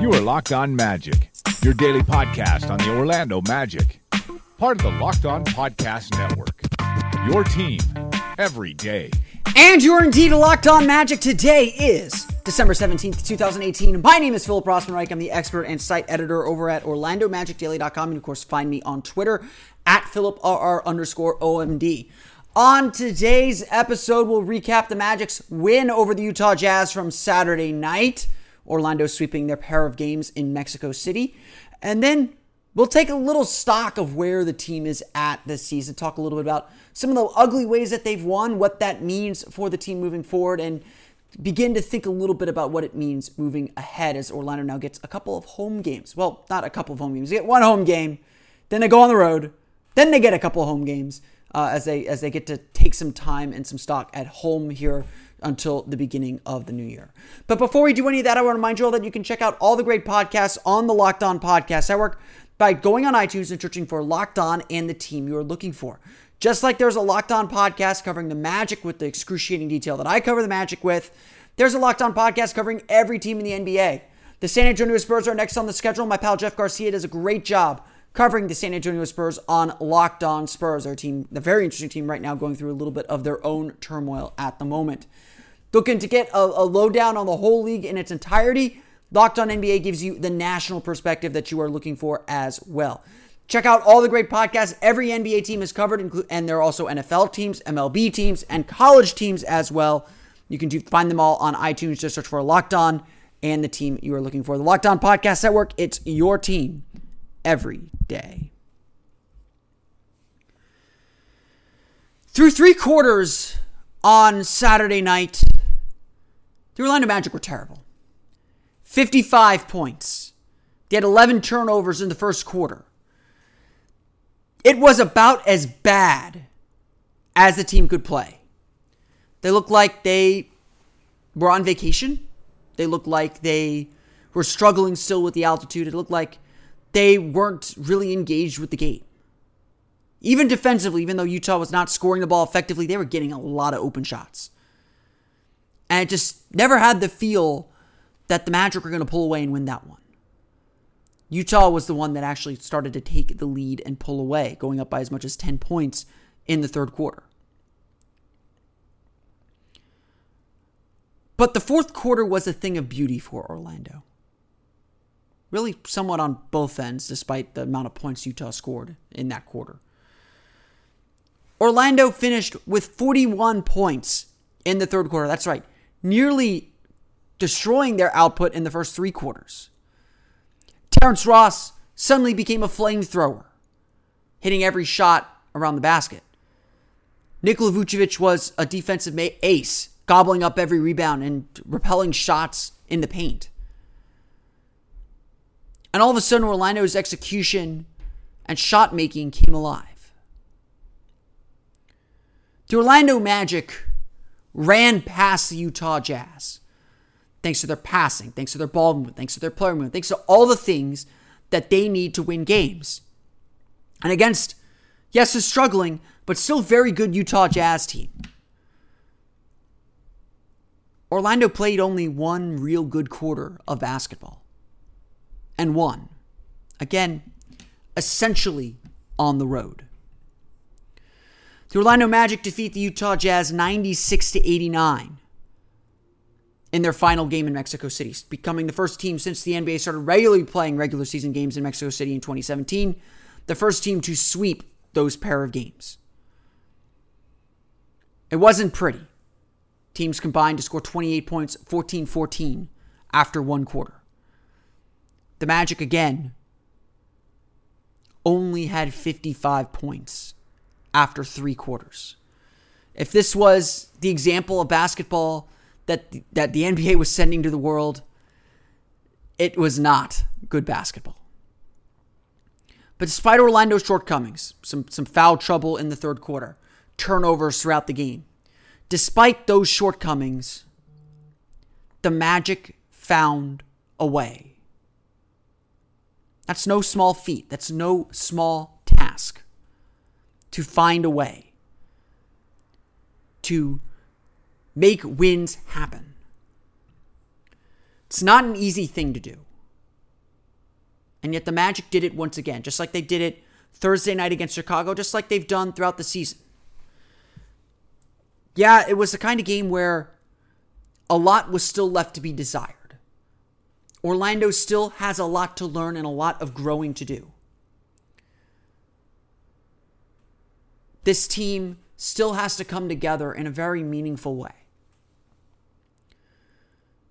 You are Locked On Magic, your daily podcast on the Orlando Magic, part of the Locked On Podcast Network. Your team every day. And you're indeed locked on magic. Today is December 17th, 2018. My name is Philip Rossman-Reich. I'm the expert and site editor over at OrlandoMagicDaily.com. And of course, find me on Twitter at PhilipRR underscore OMD. On today's episode, we'll recap the Magic's win over the Utah Jazz from Saturday night. Orlando sweeping their pair of games in Mexico City. And then we'll take a little stock of where the team is at this season, talk a little bit about some of the ugly ways that they've won, what that means for the team moving forward, and begin to think a little bit about what it means moving ahead as Orlando now gets a couple of home games. Well, not a couple of home games. They get one home game, then they go on the road, then they get a couple of home games uh, as they as they get to take some time and some stock at home here until the beginning of the new year. But before we do any of that, I want to remind you all that you can check out all the great podcasts on the Locked On Podcast Network by going on iTunes and searching for Locked On and the team you are looking for. Just like there's a Locked On podcast covering the Magic with the excruciating detail that I cover the Magic with, there's a Locked On podcast covering every team in the NBA. The San Antonio Spurs are next on the schedule. My pal Jeff Garcia does a great job covering the San Antonio Spurs on Locked On Spurs, our team, the very interesting team right now going through a little bit of their own turmoil at the moment. Looking to get a, a lowdown on the whole league in its entirety, Locked On NBA gives you the national perspective that you are looking for as well. Check out all the great podcasts every NBA team is covered, and there are also NFL teams, MLB teams, and college teams as well. You can find them all on iTunes. Just search for Locked On and the team you are looking for. The Locked On Podcast Network, it's your team every day. Through three quarters on Saturday night, the Orlando Magic were terrible. 55 points. They had 11 turnovers in the first quarter. It was about as bad as the team could play. They looked like they were on vacation. They looked like they were struggling still with the altitude. It looked like they weren't really engaged with the game. Even defensively, even though Utah was not scoring the ball effectively, they were getting a lot of open shots. And it just never had the feel that the Magic were going to pull away and win that one. Utah was the one that actually started to take the lead and pull away, going up by as much as 10 points in the third quarter. But the fourth quarter was a thing of beauty for Orlando. Really, somewhat on both ends, despite the amount of points Utah scored in that quarter. Orlando finished with 41 points in the third quarter. That's right, nearly destroying their output in the first three quarters. Terrence Ross suddenly became a flamethrower, hitting every shot around the basket. Nikola Vucevic was a defensive ace, gobbling up every rebound and repelling shots in the paint. And all of a sudden, Orlando's execution and shot making came alive. The Orlando Magic ran past the Utah Jazz thanks to their passing, thanks to their ball movement, thanks to their player movement, thanks to all the things that they need to win games. And against, yes, a struggling, but still very good Utah Jazz team. Orlando played only one real good quarter of basketball and won. Again, essentially on the road. The Orlando Magic defeat the Utah Jazz 96 to 89 in their final game in Mexico City, becoming the first team since the NBA started regularly playing regular season games in Mexico City in 2017, the first team to sweep those pair of games. It wasn't pretty. Teams combined to score 28 points, 14 14 after one quarter. The Magic again only had 55 points after three quarters. If this was the example of basketball that that the NBA was sending to the world, it was not good basketball. But despite Orlando's shortcomings, some some foul trouble in the third quarter, turnovers throughout the game, despite those shortcomings, the Magic found a way. That's no small feat. That's no small task to find a way to make wins happen. It's not an easy thing to do. And yet the Magic did it once again, just like they did it Thursday night against Chicago, just like they've done throughout the season. Yeah, it was the kind of game where a lot was still left to be desired. Orlando still has a lot to learn and a lot of growing to do. This team still has to come together in a very meaningful way.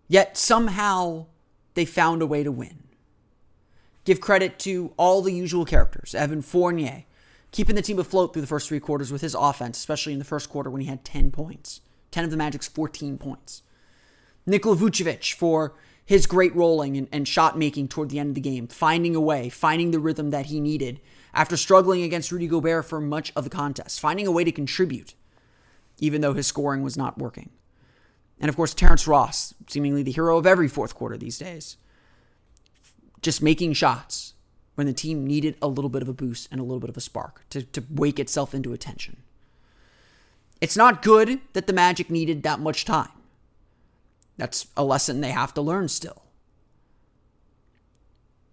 Yet somehow they found a way to win. Give credit to all the usual characters Evan Fournier, keeping the team afloat through the first three quarters with his offense, especially in the first quarter when he had 10 points. 10 of the Magic's 14 points. Nikola Vucevic for his great rolling and, and shot making toward the end of the game, finding a way, finding the rhythm that he needed after struggling against Rudy Gobert for much of the contest, finding a way to contribute, even though his scoring was not working. And of course, Terrence Ross, seemingly the hero of every fourth quarter these days, just making shots when the team needed a little bit of a boost and a little bit of a spark to, to wake itself into attention. It's not good that the Magic needed that much time. That's a lesson they have to learn still.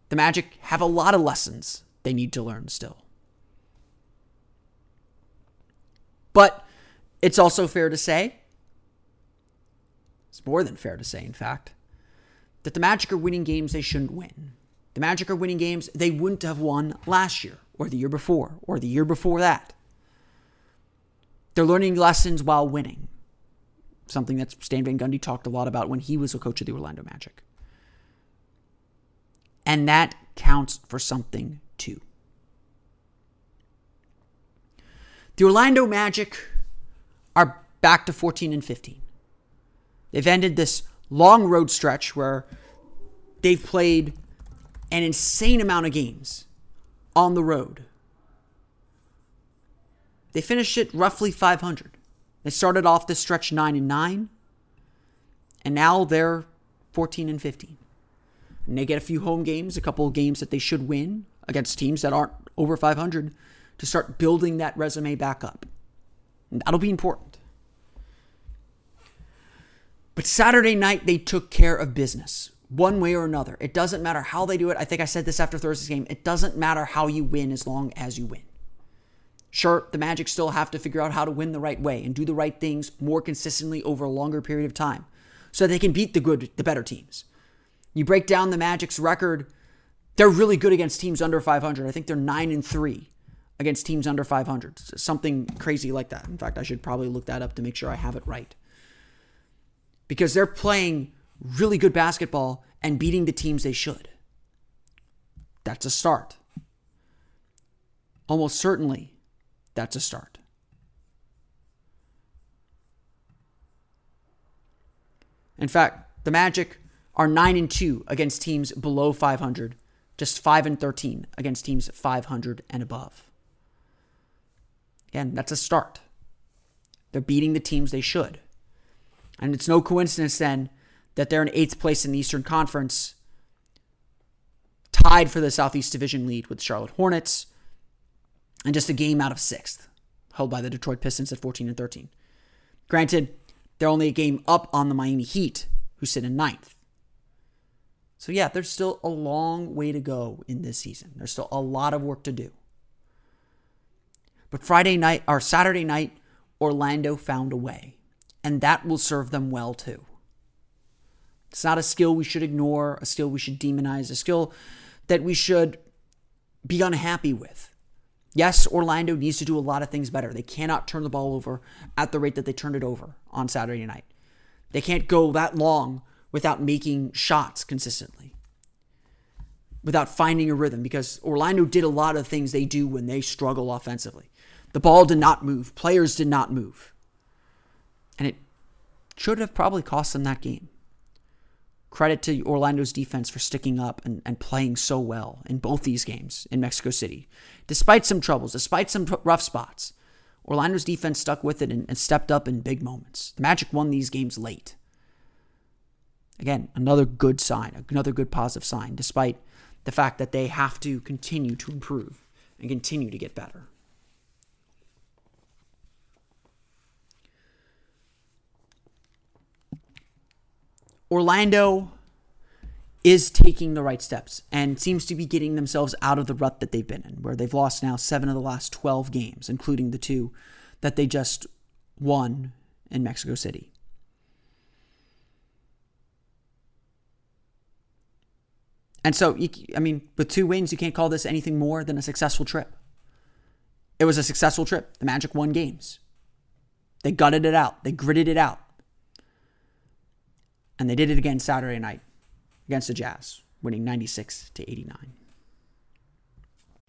The Magic have a lot of lessons they need to learn still. But it's also fair to say, it's more than fair to say, in fact, that the Magic are winning games they shouldn't win. The Magic are winning games they wouldn't have won last year, or the year before, or the year before that. They're learning lessons while winning something that Stan Van Gundy talked a lot about when he was a coach of the Orlando Magic. And that counts for something too. The Orlando Magic are back to 14 and 15. They've ended this long road stretch where they've played an insane amount of games on the road. They finished it roughly 500. They started off this stretch 9 and 9 and now they're 14 and 15. And they get a few home games, a couple of games that they should win against teams that aren't over 500 to start building that resume back up. And that'll be important. But Saturday night, they took care of business one way or another. It doesn't matter how they do it. I think I said this after Thursday's game. It doesn't matter how you win as long as you win. Sure, the Magic still have to figure out how to win the right way and do the right things more consistently over a longer period of time so they can beat the good, the better teams. You break down the Magic's record, they're really good against teams under 500. I think they're 9 and 3 against teams under 500. Something crazy like that. In fact, I should probably look that up to make sure I have it right. Because they're playing really good basketball and beating the teams they should. That's a start. Almost certainly that's a start. In fact, the Magic are 9 and 2 against teams below 500, just 5 and 13 against teams 500 and above. Again, that's a start. They're beating the teams they should. And it's no coincidence then that they're in eighth place in the Eastern Conference, tied for the Southeast Division lead with Charlotte Hornets, and just a game out of sixth, held by the Detroit Pistons at 14 and 13. Granted, they're only a game up on the Miami Heat, who sit in ninth. So, yeah, there's still a long way to go in this season. There's still a lot of work to do. But Friday night or Saturday night, Orlando found a way, and that will serve them well too. It's not a skill we should ignore, a skill we should demonize, a skill that we should be unhappy with. Yes, Orlando needs to do a lot of things better. They cannot turn the ball over at the rate that they turned it over on Saturday night. They can't go that long without making shots consistently, without finding a rhythm, because Orlando did a lot of things they do when they struggle offensively. The ball did not move, players did not move. And it should have probably cost them that game. Credit to Orlando's defense for sticking up and, and playing so well in both these games in Mexico City. Despite some troubles, despite some rough spots, Orlando's defense stuck with it and, and stepped up in big moments. The Magic won these games late. Again, another good sign, another good positive sign, despite the fact that they have to continue to improve and continue to get better. Orlando is taking the right steps and seems to be getting themselves out of the rut that they've been in, where they've lost now seven of the last 12 games, including the two that they just won in Mexico City. And so, I mean, with two wins, you can't call this anything more than a successful trip. It was a successful trip. The Magic won games. They gutted it out, they gritted it out. And they did it again Saturday night against the Jazz, winning 96 to 89.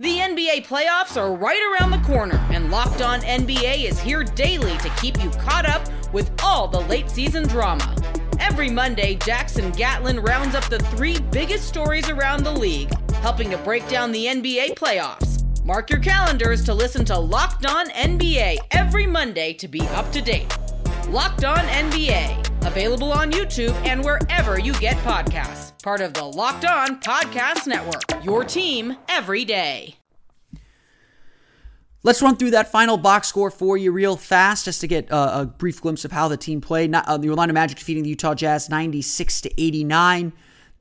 The NBA playoffs are right around the corner, and Locked On NBA is here daily to keep you caught up with all the late season drama. Every Monday, Jackson Gatlin rounds up the three biggest stories around the league, helping to break down the NBA playoffs. Mark your calendars to listen to Locked On NBA every Monday to be up to date. Locked On NBA Available on YouTube and wherever you get podcasts. Part of the Locked On Podcast Network. Your team every day. Let's run through that final box score for you real fast, just to get uh, a brief glimpse of how the team played. Not, uh, the Orlando Magic defeating the Utah Jazz 96 to 89.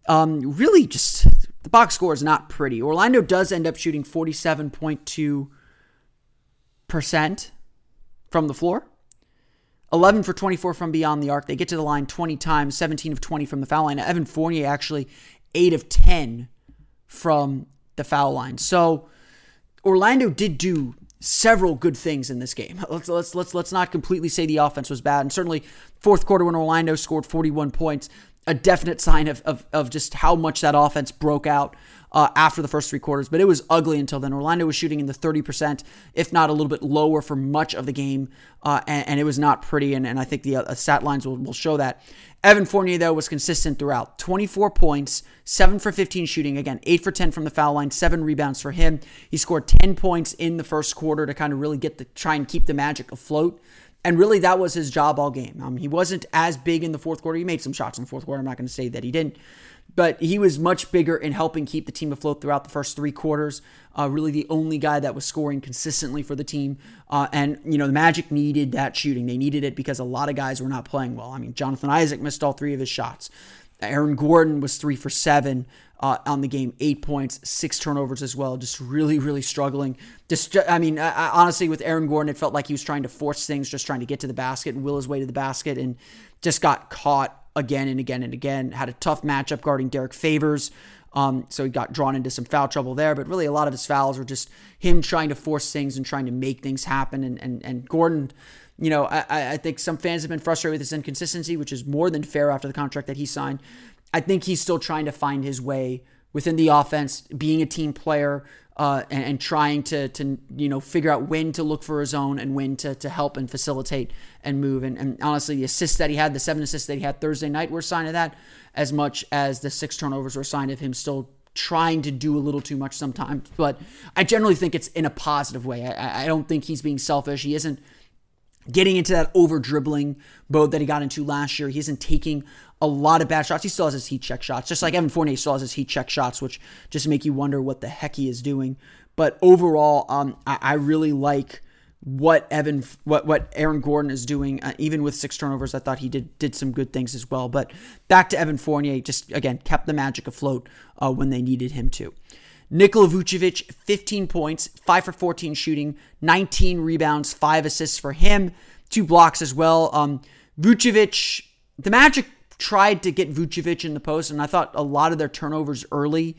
Um, really, just the box score is not pretty. Orlando does end up shooting 47.2% from the floor. 11 for 24 from beyond the arc. They get to the line 20 times, 17 of 20 from the foul line. Evan Fournier actually 8 of 10 from the foul line. So Orlando did do several good things in this game. Let's let's let's let's not completely say the offense was bad. And certainly fourth quarter when Orlando scored 41 points, a definite sign of of, of just how much that offense broke out uh, after the first three quarters, but it was ugly until then. Orlando was shooting in the 30%, if not a little bit lower for much of the game, uh, and, and, it was not pretty, and, and I think the uh, stat lines will, will show that. Evan Fournier, though, was consistent throughout 24 points, 7 for 15 shooting, again, 8 for 10 from the foul line, 7 rebounds for him. He scored 10 points in the first quarter to kind of really get the try and keep the magic afloat. And really, that was his job all game. Um, he wasn't as big in the fourth quarter. He made some shots in the fourth quarter. I'm not going to say that he didn't but he was much bigger in helping keep the team afloat throughout the first three quarters. Uh, really, the only guy that was scoring consistently for the team. Uh, and, you know, the Magic needed that shooting. They needed it because a lot of guys were not playing well. I mean, Jonathan Isaac missed all three of his shots. Aaron Gordon was three for seven uh, on the game, eight points, six turnovers as well. Just really, really struggling. Just, I mean, I, I, honestly, with Aaron Gordon, it felt like he was trying to force things, just trying to get to the basket and will his way to the basket, and just got caught again and again and again. Had a tough matchup guarding Derrick Favors. Um, so he got drawn into some foul trouble there, but really a lot of his fouls were just him trying to force things and trying to make things happen. And and, and Gordon, you know, I, I think some fans have been frustrated with his inconsistency, which is more than fair after the contract that he signed. I think he's still trying to find his way within the offense, being a team player, uh, and, and, trying to to you know figure out when to look for his own and when to to help and facilitate and move. And, and honestly, the assists that he had, the seven assists that he had Thursday night, were a sign of that, as much as the six turnovers were a sign of him still trying to do a little too much sometimes. But I generally think it's in a positive way. I, I don't think he's being selfish. He isn't getting into that over dribbling mode that he got into last year. He isn't taking a lot of bad shots. He still has his heat check shots, just like Evan Fournier still has his heat check shots, which just make you wonder what the heck he is doing. But overall, um, I, I really like what Evan, what what Aaron Gordon is doing. Uh, even with six turnovers, I thought he did did some good things as well. But back to Evan Fournier, just again kept the Magic afloat uh, when they needed him to. Nikola Vucevic, 15 points, 5 for 14 shooting, 19 rebounds, 5 assists for him, 2 blocks as well. Um, Vucevic, the Magic tried to get Vucevic in the post, and I thought a lot of their turnovers early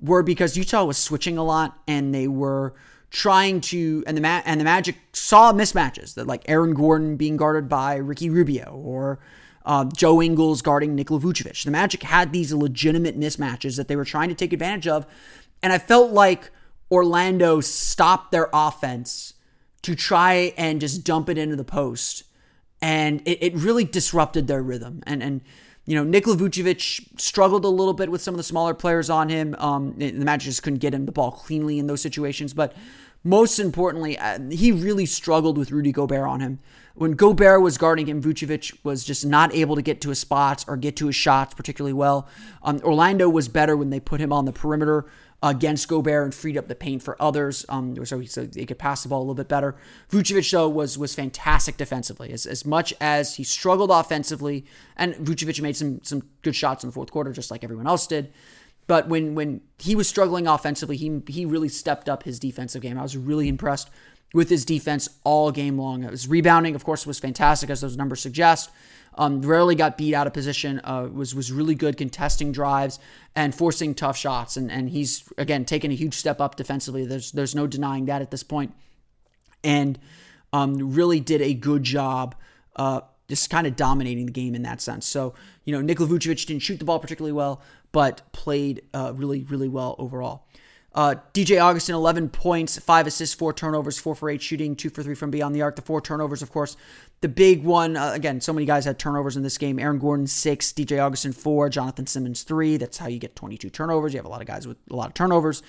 were because Utah was switching a lot and they were trying to and the Ma- and the Magic saw mismatches that like Aaron Gordon being guarded by Ricky Rubio or uh, Joe Ingles guarding Nikola Vucevic. The Magic had these legitimate mismatches that they were trying to take advantage of, and I felt like Orlando stopped their offense to try and just dump it into the post and it, it really disrupted their rhythm. And and you know, Nikola Vucevic struggled a little bit with some of the smaller players on him. Um, the Magic just couldn't get him the ball cleanly in those situations. But most importantly, uh, he really struggled with Rudy Gobert on him. When Gobert was guarding him, Vucevic was just not able to get to his spots or get to his shots particularly well. Um, Orlando was better when they put him on the perimeter against Gobert and freed up the paint for others, um, so, he, so he could pass the ball a little bit better. Vucevic though was was fantastic defensively. As, as much as he struggled offensively, and Vucevic made some some good shots in the fourth quarter, just like everyone else did. But when when he was struggling offensively, he he really stepped up his defensive game. I was really impressed with his defense all game long. His rebounding, of course, was fantastic, as those numbers suggest. Um, rarely got beat out of position. Uh, was was really good contesting drives and forcing tough shots. And and he's again taken a huge step up defensively. There's there's no denying that at this point. And um, really did a good job. Uh, just kind of dominating the game in that sense. So, you know, Nikola Vucevic didn't shoot the ball particularly well, but played uh, really, really well overall. Uh, DJ Augustin, 11 points, 5 assists, 4 turnovers, 4 for 8 shooting, 2 for 3 from beyond the arc. The 4 turnovers, of course. The big one, uh, again, so many guys had turnovers in this game. Aaron Gordon, 6, DJ Augustin, 4, Jonathan Simmons, 3. That's how you get 22 turnovers. You have a lot of guys with a lot of turnovers.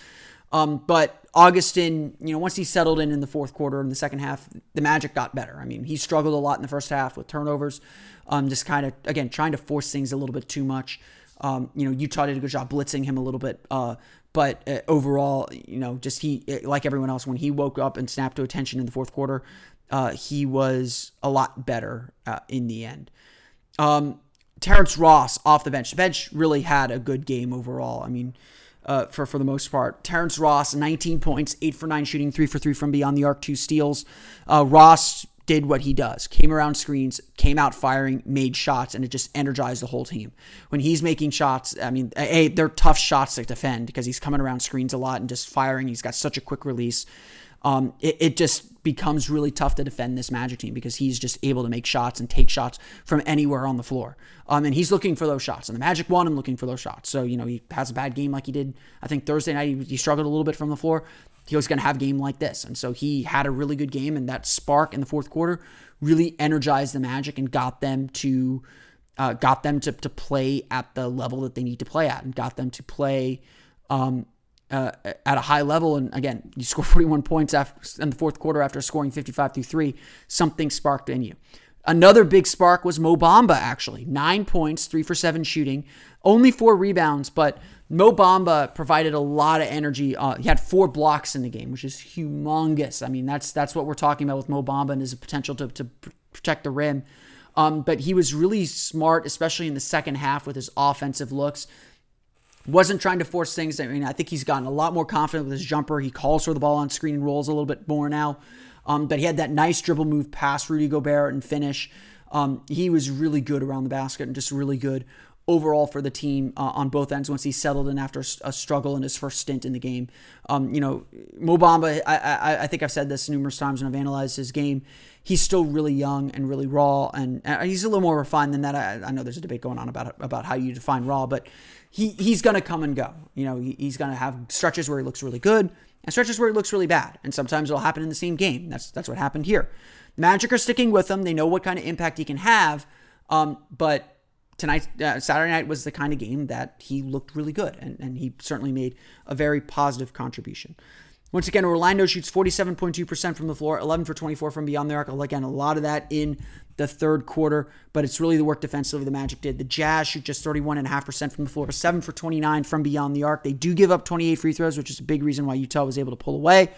Um, but Augustin, you know, once he settled in in the fourth quarter in the second half, the Magic got better. I mean, he struggled a lot in the first half with turnovers, um, just kind of, again, trying to force things a little bit too much. Um, you know, Utah did a good job blitzing him a little bit. Uh, but uh, overall, you know, just he, uh, like everyone else, when he woke up and snapped to attention in the fourth quarter, uh, he was a lot better uh, in the end. Um, Terrence Ross off the bench. The bench really had a good game overall. I mean, uh, for for the most part, Terrence Ross, 19 points, eight for nine shooting, three for three from beyond the arc, two steals. Uh, Ross did what he does came around screens, came out firing, made shots, and it just energized the whole team. When he's making shots, I mean, a, they're tough shots to defend because he's coming around screens a lot and just firing. He's got such a quick release. Um, it, it just becomes really tough to defend this Magic team because he's just able to make shots and take shots from anywhere on the floor. Um, and he's looking for those shots. And the Magic want him looking for those shots. So, you know, he has a bad game like he did, I think, Thursday night. He, he struggled a little bit from the floor he was going to have a game like this. And so he had a really good game, and that spark in the fourth quarter really energized the Magic and got them to uh, got them to, to play at the level that they need to play at, and got them to play um, uh, at a high level. And again, you score 41 points after, in the fourth quarter after scoring 55 through three. Something sparked in you. Another big spark was Mo Bamba, actually. Nine points, three for seven shooting, only four rebounds, but Mo Bamba provided a lot of energy. Uh, he had four blocks in the game, which is humongous. I mean, that's that's what we're talking about with Mo Bamba and his potential to, to protect the rim. Um, but he was really smart, especially in the second half with his offensive looks. Wasn't trying to force things. I mean, I think he's gotten a lot more confident with his jumper. He calls for the ball on screen and rolls a little bit more now. Um, but he had that nice dribble move past Rudy Gobert and finish. Um, he was really good around the basket and just really good overall for the team uh, on both ends once he settled in after a struggle in his first stint in the game. Um, you know, Mo Bamba, I, I, I, think I've said this numerous times when I've analyzed his game. He's still really young and really raw, and, and he's a little more refined than that. I, I, know there's a debate going on about about how you define raw, but he he's gonna come and go. You know, he, he's gonna have stretches where he looks really good and stretches where he looks really bad, and sometimes it'll happen in the same game. That's that's what happened here. The Magic are sticking with him. They know what kind of impact he can have, um, but tonight uh, saturday night was the kind of game that he looked really good and, and he certainly made a very positive contribution once again orlando shoots 47.2% from the floor 11 for 24 from beyond the arc. Again a lot of that in the third quarter but it's really the work defensively the magic did. The jazz shoot just 31.5% from the floor 7 for 29 from beyond the arc. They do give up 28 free throws which is a big reason why utah was able to pull away.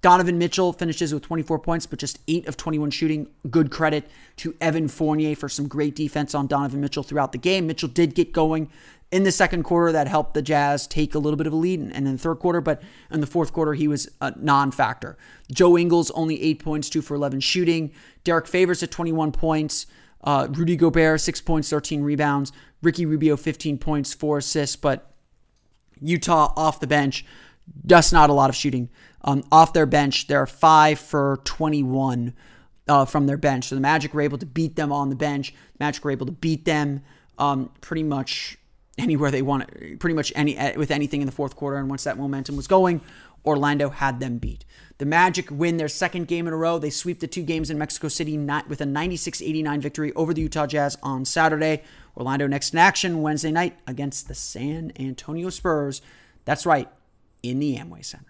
Donovan Mitchell finishes with 24 points, but just 8 of 21 shooting. Good credit to Evan Fournier for some great defense on Donovan Mitchell throughout the game. Mitchell did get going in the second quarter. That helped the Jazz take a little bit of a lead, and in the third quarter, but in the fourth quarter, he was a non factor. Joe Ingles, only 8 points, 2 for 11 shooting. Derrick Favors at 21 points. Uh, Rudy Gobert, 6 points, 13 rebounds. Ricky Rubio, 15 points, 4 assists, but Utah off the bench, just not a lot of shooting. Um, off their bench, they're five for 21 uh, from their bench. So the Magic were able to beat them on the bench. The Magic were able to beat them um, pretty much anywhere they want, pretty much any eh, with anything in the fourth quarter. And once that momentum was going, Orlando had them beat. The Magic win their second game in a row. They sweep the two games in Mexico City with a 96 89 victory over the Utah Jazz on Saturday. Orlando next in action Wednesday night against the San Antonio Spurs. That's right, in the Amway Center.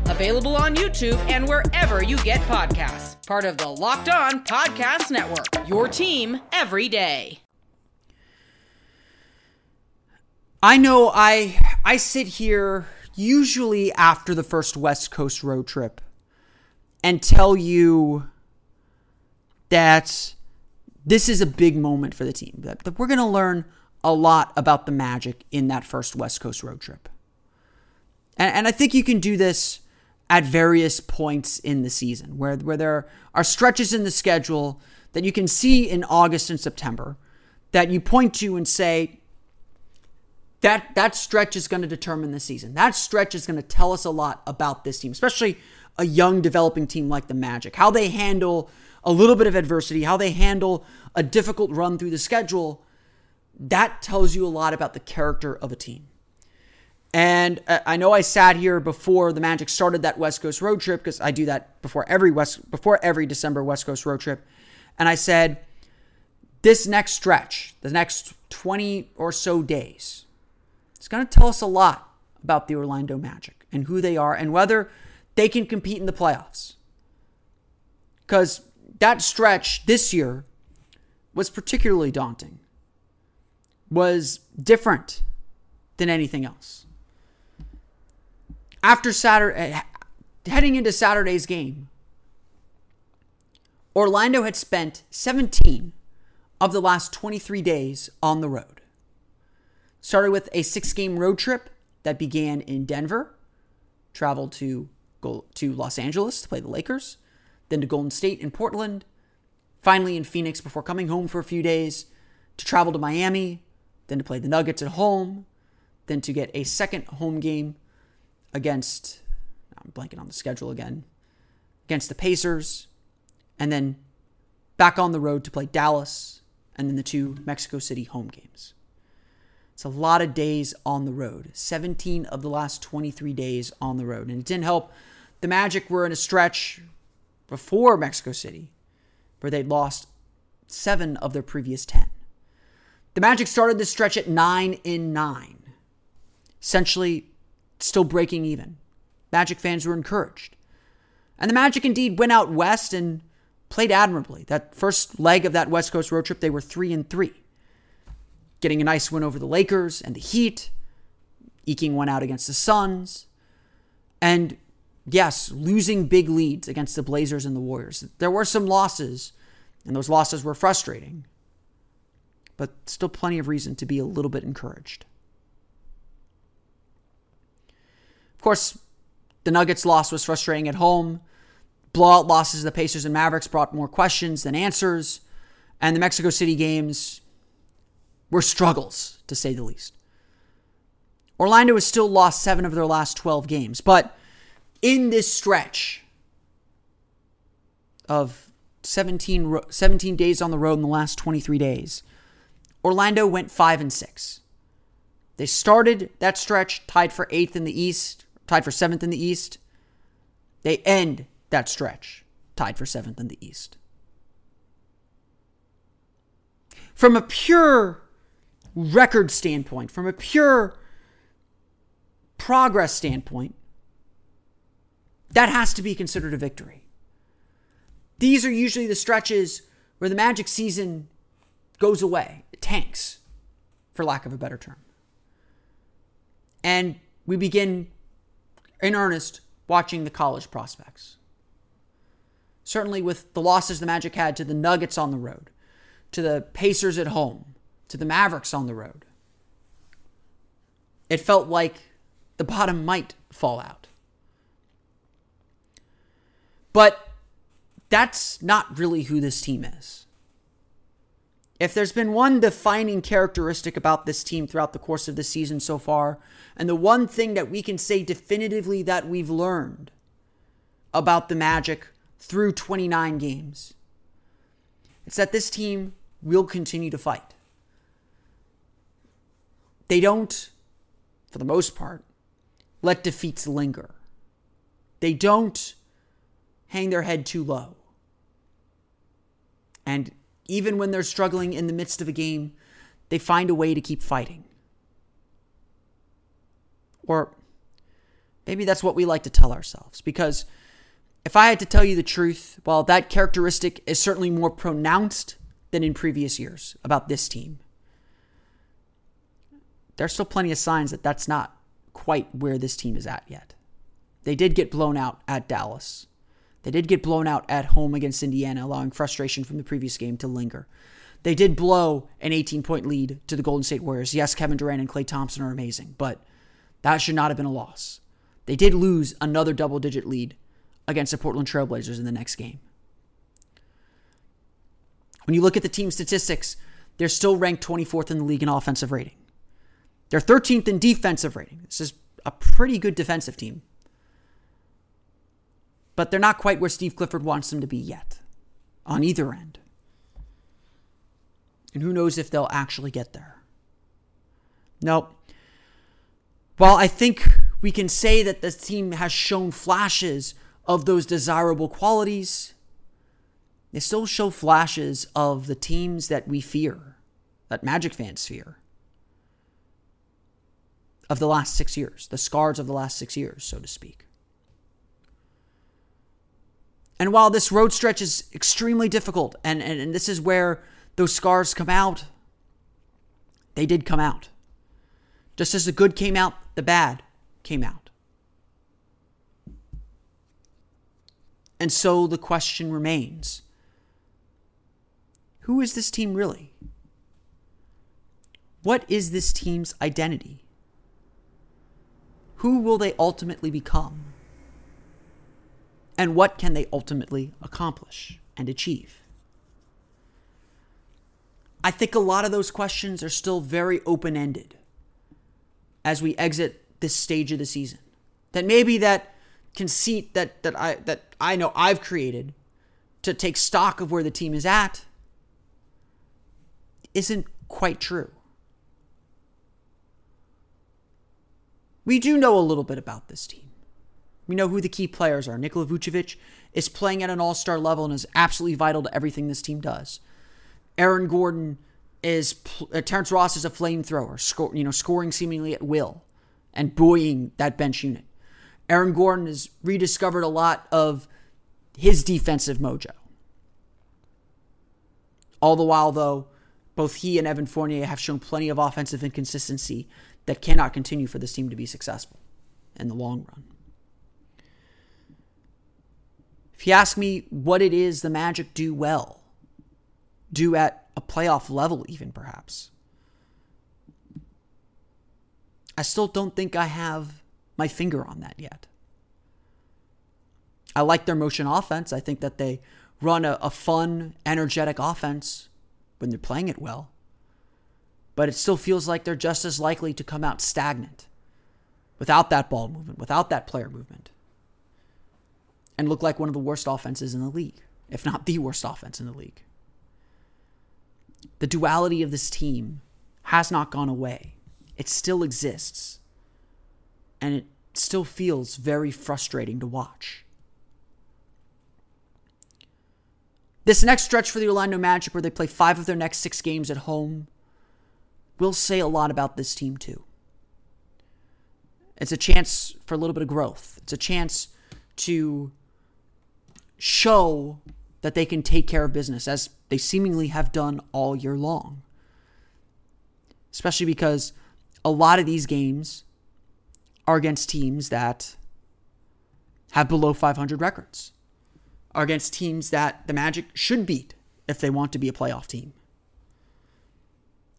available on YouTube and wherever you get podcasts. Part of the Locked On Podcast Network, your team every day. I know I I sit here usually after the first West Coast road trip and tell you that this is a big moment for the team. That, that we're going to learn a lot about the Magic in that first West Coast road trip. And, and I think you can do this at various points in the season where, where there are stretches in the schedule that you can see in August and September that you point to and say, that that stretch is going to determine the season. That stretch is going to tell us a lot about this team, especially a young developing team like the Magic. How they handle a little bit of adversity, how they handle a difficult run through the schedule, that tells you a lot about the character of a team. And uh, I know I sat here before the Magic started that West Coast road trip because I do that before every West before every December West Coast road trip, and I said, this next stretch, the next 20 or so days, it's going to tell us a lot about the Orlando Magic and who they are and whether they can compete in the playoffs. Because that stretch this year was particularly daunting, was different than anything else. After Saturday, eh, heading into Saturday's game, Orlando had spent 17 of the last 23 days on the road. Started with a six game road trip that began in Denver, traveled to, go to Los Angeles to play the Lakers, then to Golden State and Portland, finally in Phoenix before coming home for a few days to travel to Miami, then to play the Nuggets at home, then to get a second home game against, I'm blanking on the schedule again, against the Pacers, and then back on the road to play Dallas, and then the two Mexico City home games. It's a lot of days on the road. 17 of the last 23 days on the road. And it didn't help. The Magic were in a stretch before Mexico City where they'd lost seven of their previous 10. The Magic started this stretch at 9 in 9, essentially still breaking even. Magic fans were encouraged. And the Magic indeed went out west and played admirably. That first leg of that West Coast road trip, they were 3 and 3 getting a nice win over the Lakers and the Heat, eking one out against the Suns, and yes, losing big leads against the Blazers and the Warriors. There were some losses, and those losses were frustrating, but still plenty of reason to be a little bit encouraged. Of course, the Nuggets loss was frustrating at home. Blowout losses to the Pacers and Mavericks brought more questions than answers. And the Mexico City games were struggles, to say the least. Orlando has still lost seven of their last 12 games, but in this stretch of 17, 17 days on the road in the last 23 days, Orlando went 5 and 6. They started that stretch tied for 8th in the East, tied for 7th in the East. They end that stretch tied for 7th in the East. From a pure record standpoint, from a pure progress standpoint, that has to be considered a victory. These are usually the stretches where the Magic season goes away, it tanks, for lack of a better term. And we begin in earnest watching the college prospects. Certainly, with the losses the Magic had to the Nuggets on the road, to the Pacers at home, to the Mavericks on the road. It felt like the bottom might fall out. But that's not really who this team is. If there's been one defining characteristic about this team throughout the course of the season so far, and the one thing that we can say definitively that we've learned about the Magic through 29 games, it's that this team will continue to fight. They don't, for the most part, let defeats linger. They don't hang their head too low. And even when they're struggling in the midst of a game, they find a way to keep fighting. Or maybe that's what we like to tell ourselves. Because if I had to tell you the truth, well, that characteristic is certainly more pronounced than in previous years about this team. There's still plenty of signs that that's not quite where this team is at yet. They did get blown out at Dallas. They did get blown out at home against Indiana, allowing frustration from the previous game to linger. They did blow an 18 point lead to the Golden State Warriors. Yes, Kevin Durant and Klay Thompson are amazing, but that should not have been a loss. They did lose another double digit lead against the Portland Trailblazers in the next game. When you look at the team statistics, they're still ranked 24th in the league in offensive rating. They're 13th in defensive rating. This is a pretty good defensive team. But they're not quite where Steve Clifford wants them to be yet, on either end. And who knows if they'll actually get there. Nope. While I think we can say that this team has shown flashes of those desirable qualities, they still show flashes of the teams that we fear, that Magic fans fear, of the last six years, the scars of the last six years, so to speak. And while this road stretch is extremely difficult, and, and, and this is where those scars come out, they did come out. Just as the good came out, the bad came out. And so the question remains who is this team really? What is this team's identity? Who will they ultimately become? And what can they ultimately accomplish and achieve? I think a lot of those questions are still very open ended as we exit this stage of the season. That maybe that conceit that, that I that I know I've created to take stock of where the team is at isn't quite true. We do know a little bit about this team. We know who the key players are. Nikola Vucevic is playing at an all star level and is absolutely vital to everything this team does. Aaron Gordon is, uh, Terrence Ross is a flamethrower, score, you know, scoring seemingly at will and buoying that bench unit. Aaron Gordon has rediscovered a lot of his defensive mojo. All the while, though, both he and Evan Fournier have shown plenty of offensive inconsistency that cannot continue for this team to be successful in the long run. If you ask me what it is the Magic do well, do at a playoff level, even perhaps, I still don't think I have my finger on that yet. I like their motion offense. I think that they run a, a fun, energetic offense when they're playing it well. But it still feels like they're just as likely to come out stagnant without that ball movement, without that player movement, and look like one of the worst offenses in the league, if not the worst offense in the league. The duality of this team has not gone away, it still exists. And it still feels very frustrating to watch. This next stretch for the Orlando Magic, where they play five of their next six games at home, will say a lot about this team, too. It's a chance for a little bit of growth. It's a chance to show that they can take care of business, as they seemingly have done all year long. Especially because a lot of these games are against teams that have below 500 records are against teams that the Magic should beat if they want to be a playoff team.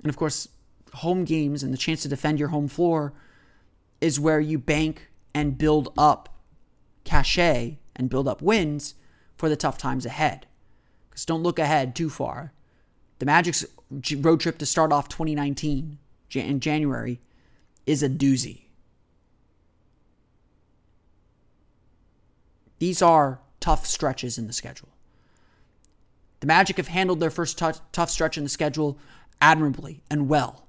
And of course, home games and the chance to defend your home floor is where you bank and build up cachet and build up wins for the tough times ahead. Because don't look ahead too far. The Magic's road trip to start off 2019 in January is a doozy. These are tough stretches in the schedule. The Magic have handled their first t- tough stretch in the schedule admirably and well.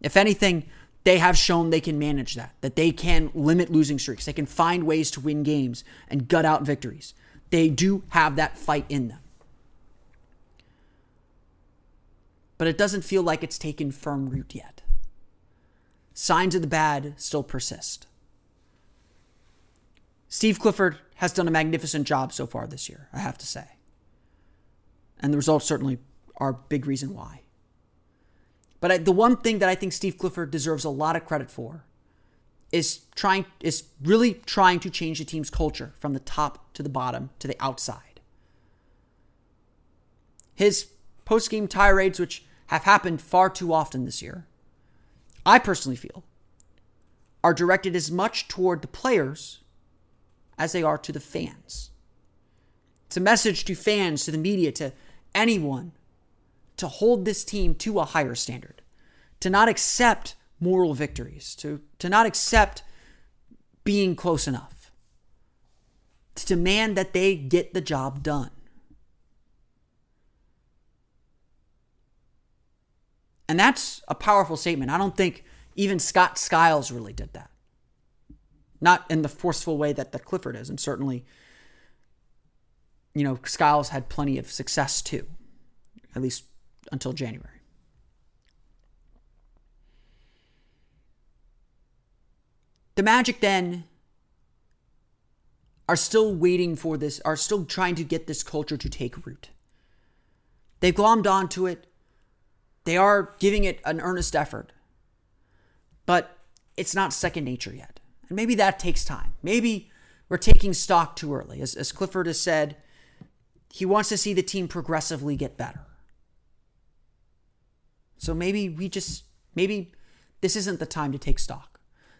If anything, they have shown they can manage that, that they can limit losing streaks. They can find ways to win games and gut out victories. They do have that fight in them. But it doesn't feel like it's taken firm root yet. Signs of the bad still persist. Steve Clifford has done a magnificent job so far this year, I have to say. And the results certainly are a big reason why. But I, the one thing that I think Steve Clifford deserves a lot of credit for is trying is really trying to change the team's culture from the top to the bottom to the outside. His post-game tirades, which have happened far too often this year, I personally feel, are directed as much toward the players as they are to the fans. It's a message to fans, to the media, to anyone to hold this team to a higher standard, to not accept moral victories, to, to not accept being close enough, to demand that they get the job done. And that's a powerful statement. I don't think even Scott Skiles really did that. Not in the forceful way that, that Clifford is, and certainly, you know, Skiles had plenty of success too, at least until January. The Magic then are still waiting for this, are still trying to get this culture to take root. They've glommed onto it. They are giving it an earnest effort. But it's not second nature yet. And maybe that takes time. Maybe we're taking stock too early. As, as Clifford has said, he wants to see the team progressively get better. So maybe we just, maybe this isn't the time to take stock.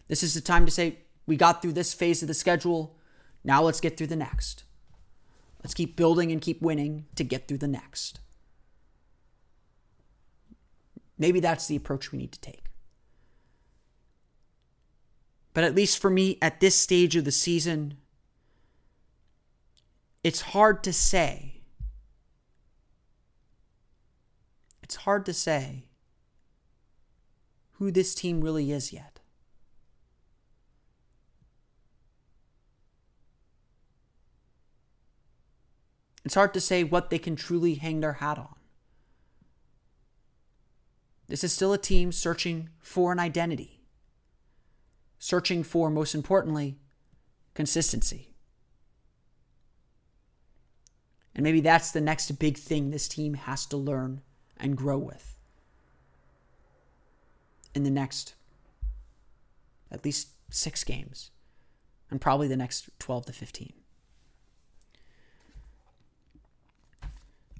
This is the time to say, we got through this phase of the schedule. Now let's get through the next. Let's keep building and keep winning to get through the next. Maybe that's the approach we need to take. But at least for me, at this stage of the season, it's hard to say. It's hard to say who this team really is yet. It's hard to say what they can truly hang their hat on. This is still a team searching for an identity, searching for, most importantly, consistency. And maybe that's the next big thing this team has to learn and grow with in the next at least six games and probably the next 12 to 15.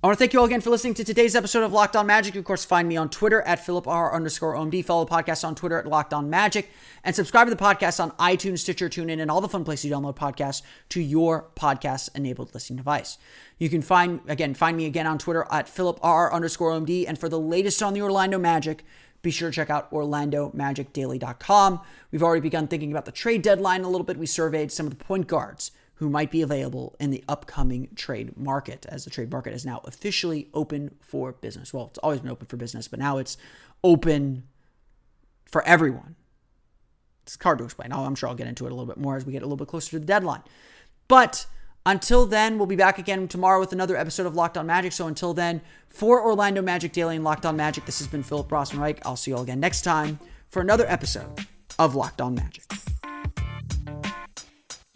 I want to thank you all again for listening to today's episode of Locked On Magic. You, of course, find me on Twitter at Philip R underscore OMD. Follow the podcast on Twitter at Locked On Magic. And subscribe to the podcast on iTunes, Stitcher, TuneIn, and all the fun places you download podcasts to your podcast enabled listening device. You can find, again, find me again on Twitter at Philip R underscore OMD. And for the latest on the Orlando Magic, be sure to check out OrlandoMagicDaily.com. We've already begun thinking about the trade deadline a little bit. We surveyed some of the point guards who might be available in the upcoming trade market, as the trade market is now officially open for business. Well, it's always been open for business, but now it's open for everyone. It's hard to explain. I'm sure I'll get into it a little bit more as we get a little bit closer to the deadline. But until then, we'll be back again tomorrow with another episode of Locked On Magic. So until then, for Orlando Magic Daily and Locked On Magic, this has been Philip Rossman-Reich. I'll see you all again next time for another episode of Locked On Magic.